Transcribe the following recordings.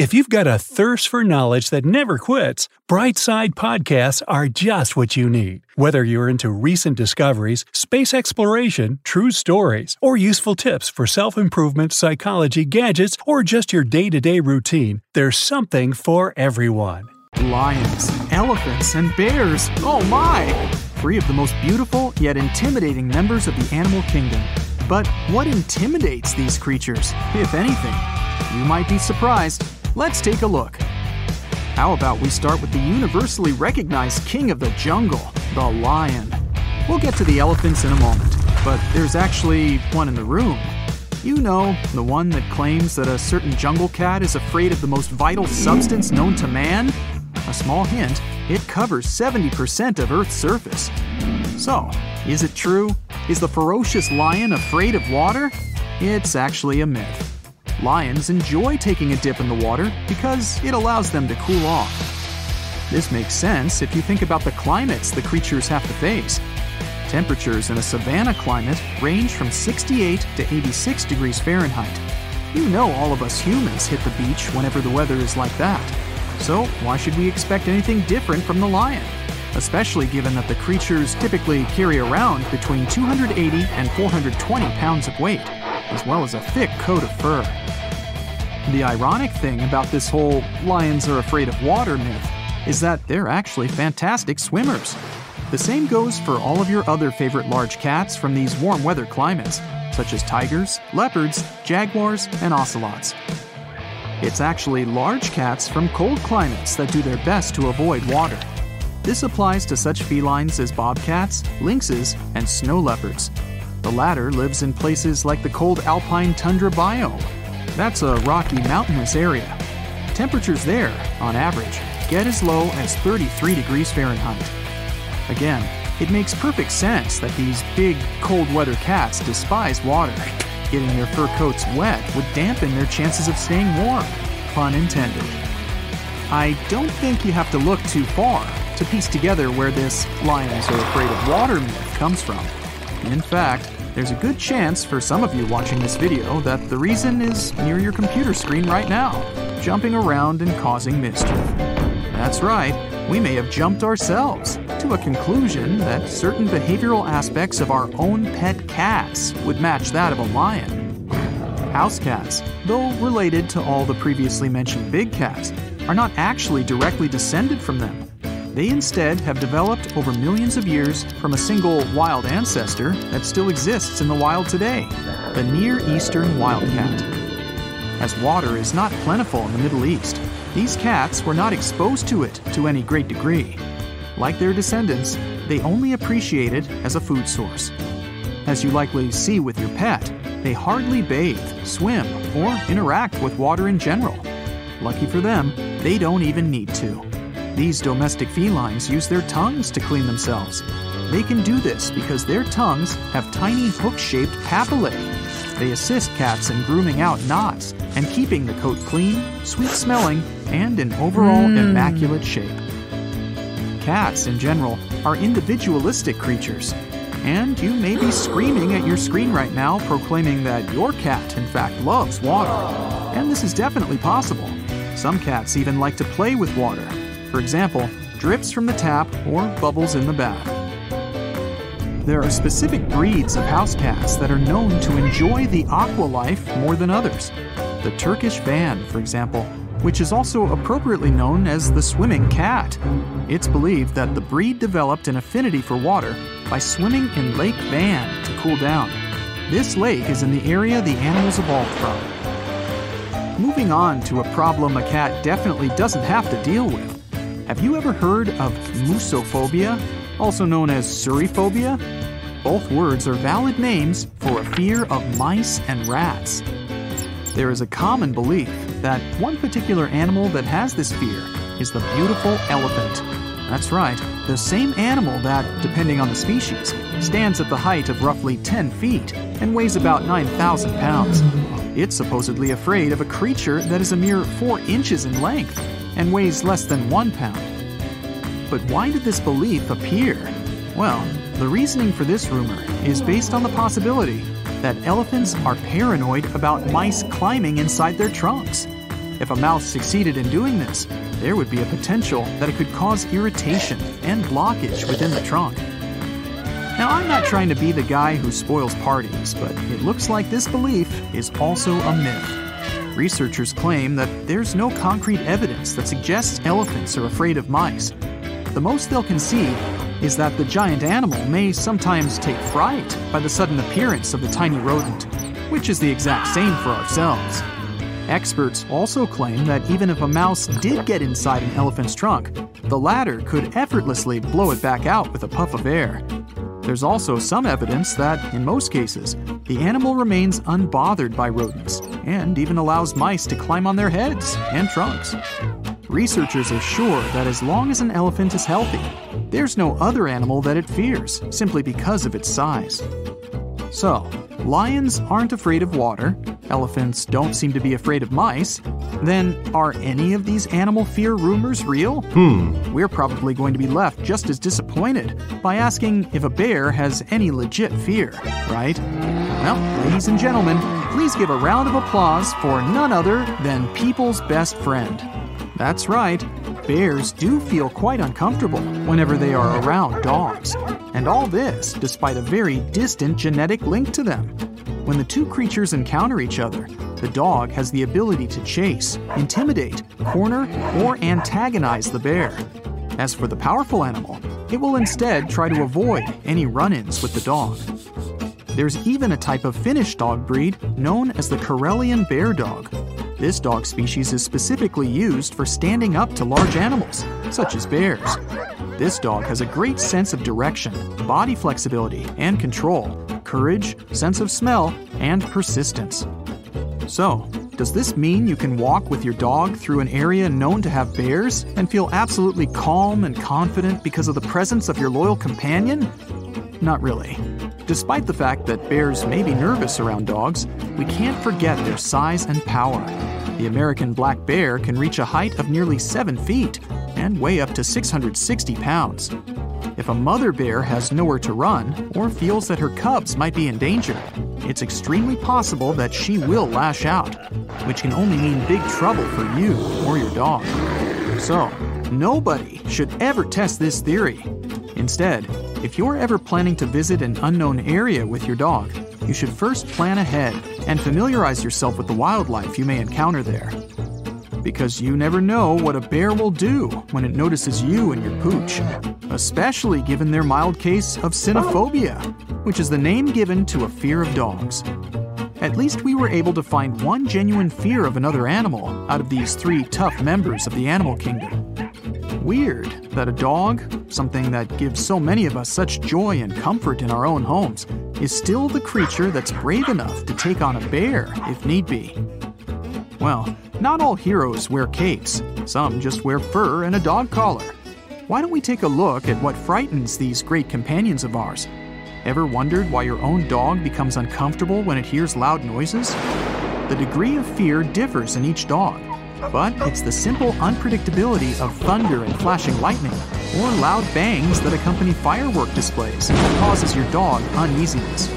If you've got a thirst for knowledge that never quits, Brightside Podcasts are just what you need. Whether you're into recent discoveries, space exploration, true stories, or useful tips for self improvement, psychology, gadgets, or just your day to day routine, there's something for everyone. Lions, elephants, and bears. Oh my! Three of the most beautiful yet intimidating members of the animal kingdom. But what intimidates these creatures, if anything? You might be surprised. Let's take a look. How about we start with the universally recognized king of the jungle, the lion? We'll get to the elephants in a moment, but there's actually one in the room. You know, the one that claims that a certain jungle cat is afraid of the most vital substance known to man? A small hint it covers 70% of Earth's surface. So, is it true? Is the ferocious lion afraid of water? It's actually a myth. Lions enjoy taking a dip in the water because it allows them to cool off. This makes sense if you think about the climates the creatures have to face. Temperatures in a savanna climate range from 68 to 86 degrees Fahrenheit. You know all of us humans hit the beach whenever the weather is like that. So why should we expect anything different from the lion? Especially given that the creatures typically carry around between 280 and 420 pounds of weight as well as a thick coat of fur. The ironic thing about this whole lions are afraid of water myth is that they're actually fantastic swimmers. The same goes for all of your other favorite large cats from these warm weather climates, such as tigers, leopards, jaguars, and ocelots. It's actually large cats from cold climates that do their best to avoid water. This applies to such felines as bobcats, lynxes, and snow leopards, the latter lives in places like the cold alpine tundra biome. That's a rocky mountainous area. Temperatures there, on average, get as low as 33 degrees Fahrenheit. Again, it makes perfect sense that these big, cold weather cats despise water. Getting their fur coats wet would dampen their chances of staying warm. Pun intended. I don't think you have to look too far to piece together where this lions are afraid of water myth comes from. In fact, there's a good chance for some of you watching this video that the reason is near your computer screen right now, jumping around and causing mischief. That's right, we may have jumped ourselves to a conclusion that certain behavioral aspects of our own pet cats would match that of a lion. House cats, though related to all the previously mentioned big cats, are not actually directly descended from them. They instead have developed over millions of years from a single wild ancestor that still exists in the wild today the Near Eastern wildcat. As water is not plentiful in the Middle East, these cats were not exposed to it to any great degree. Like their descendants, they only appreciate it as a food source. As you likely see with your pet, they hardly bathe, swim, or interact with water in general. Lucky for them, they don't even need to. These domestic felines use their tongues to clean themselves. They can do this because their tongues have tiny hook shaped papillae. They assist cats in grooming out knots and keeping the coat clean, sweet smelling, and in overall mm. immaculate shape. Cats, in general, are individualistic creatures. And you may be screaming at your screen right now, proclaiming that your cat, in fact, loves water. And this is definitely possible. Some cats even like to play with water, for example, drips from the tap or bubbles in the bath. There are specific breeds of house cats that are known to enjoy the aqua life more than others. The Turkish van, for example, which is also appropriately known as the swimming cat. It's believed that the breed developed an affinity for water by swimming in Lake Van to cool down. This lake is in the area the animals evolved from. Moving on to a problem a cat definitely doesn't have to deal with have you ever heard of musophobia, also known as suriphobia? Both words are valid names for a fear of mice and rats. There is a common belief that one particular animal that has this fear is the beautiful elephant. That's right, the same animal that, depending on the species, stands at the height of roughly 10 feet and weighs about 9,000 pounds. It's supposedly afraid of a creature that is a mere 4 inches in length and weighs less than one pound. But why did this belief appear? Well, the reasoning for this rumor is based on the possibility that elephants are paranoid about mice climbing inside their trunks. If a mouse succeeded in doing this, there would be a potential that it could cause irritation and blockage within the trunk. Now, I'm not trying to be the guy who spoils parties, but it looks like this belief is also a myth. Researchers claim that there's no concrete evidence that suggests elephants are afraid of mice. The most they'll concede is that the giant animal may sometimes take fright by the sudden appearance of the tiny rodent, which is the exact same for ourselves. Experts also claim that even if a mouse did get inside an elephant's trunk, the latter could effortlessly blow it back out with a puff of air. There's also some evidence that, in most cases, the animal remains unbothered by rodents and even allows mice to climb on their heads and trunks. Researchers are sure that as long as an elephant is healthy, there's no other animal that it fears simply because of its size. So, lions aren't afraid of water, elephants don't seem to be afraid of mice, then are any of these animal fear rumors real? Hmm. We're probably going to be left just as disappointed by asking if a bear has any legit fear, right? Well, ladies and gentlemen, please give a round of applause for none other than people's best friend. That's right, bears do feel quite uncomfortable whenever they are around dogs. And all this despite a very distant genetic link to them. When the two creatures encounter each other, the dog has the ability to chase, intimidate, corner, or antagonize the bear. As for the powerful animal, it will instead try to avoid any run ins with the dog. There's even a type of Finnish dog breed known as the Karelian bear dog. This dog species is specifically used for standing up to large animals, such as bears. This dog has a great sense of direction, body flexibility and control, courage, sense of smell, and persistence. So, does this mean you can walk with your dog through an area known to have bears and feel absolutely calm and confident because of the presence of your loyal companion? Not really. Despite the fact that bears may be nervous around dogs, we can't forget their size and power. The American black bear can reach a height of nearly 7 feet and weigh up to 660 pounds. If a mother bear has nowhere to run or feels that her cubs might be in danger, it's extremely possible that she will lash out, which can only mean big trouble for you or your dog. So, nobody should ever test this theory. Instead, if you're ever planning to visit an unknown area with your dog, you should first plan ahead and familiarize yourself with the wildlife you may encounter there. Because you never know what a bear will do when it notices you and your pooch, especially given their mild case of cynophobia, which is the name given to a fear of dogs. At least we were able to find one genuine fear of another animal out of these three tough members of the animal kingdom. Weird that a dog, something that gives so many of us such joy and comfort in our own homes, is still the creature that's brave enough to take on a bear if need be. Well, not all heroes wear capes, some just wear fur and a dog collar. Why don't we take a look at what frightens these great companions of ours? Ever wondered why your own dog becomes uncomfortable when it hears loud noises? The degree of fear differs in each dog, but it's the simple unpredictability of thunder and flashing lightning, or loud bangs that accompany firework displays that causes your dog uneasiness.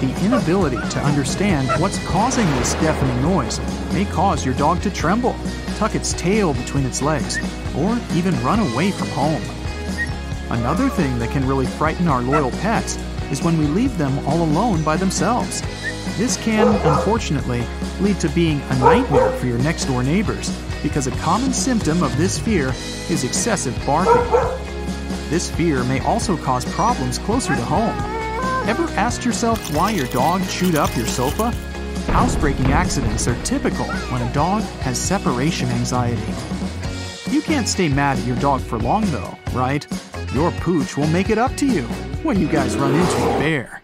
The inability to understand what's causing this deafening noise may cause your dog to tremble, tuck its tail between its legs, or even run away from home. Another thing that can really frighten our loyal pets is when we leave them all alone by themselves. This can, unfortunately, lead to being a nightmare for your next door neighbors because a common symptom of this fear is excessive barking. This fear may also cause problems closer to home. Ever asked yourself why your dog chewed up your sofa? Housebreaking accidents are typical when a dog has separation anxiety. You can't stay mad at your dog for long, though, right? Your pooch will make it up to you when you guys run into a bear.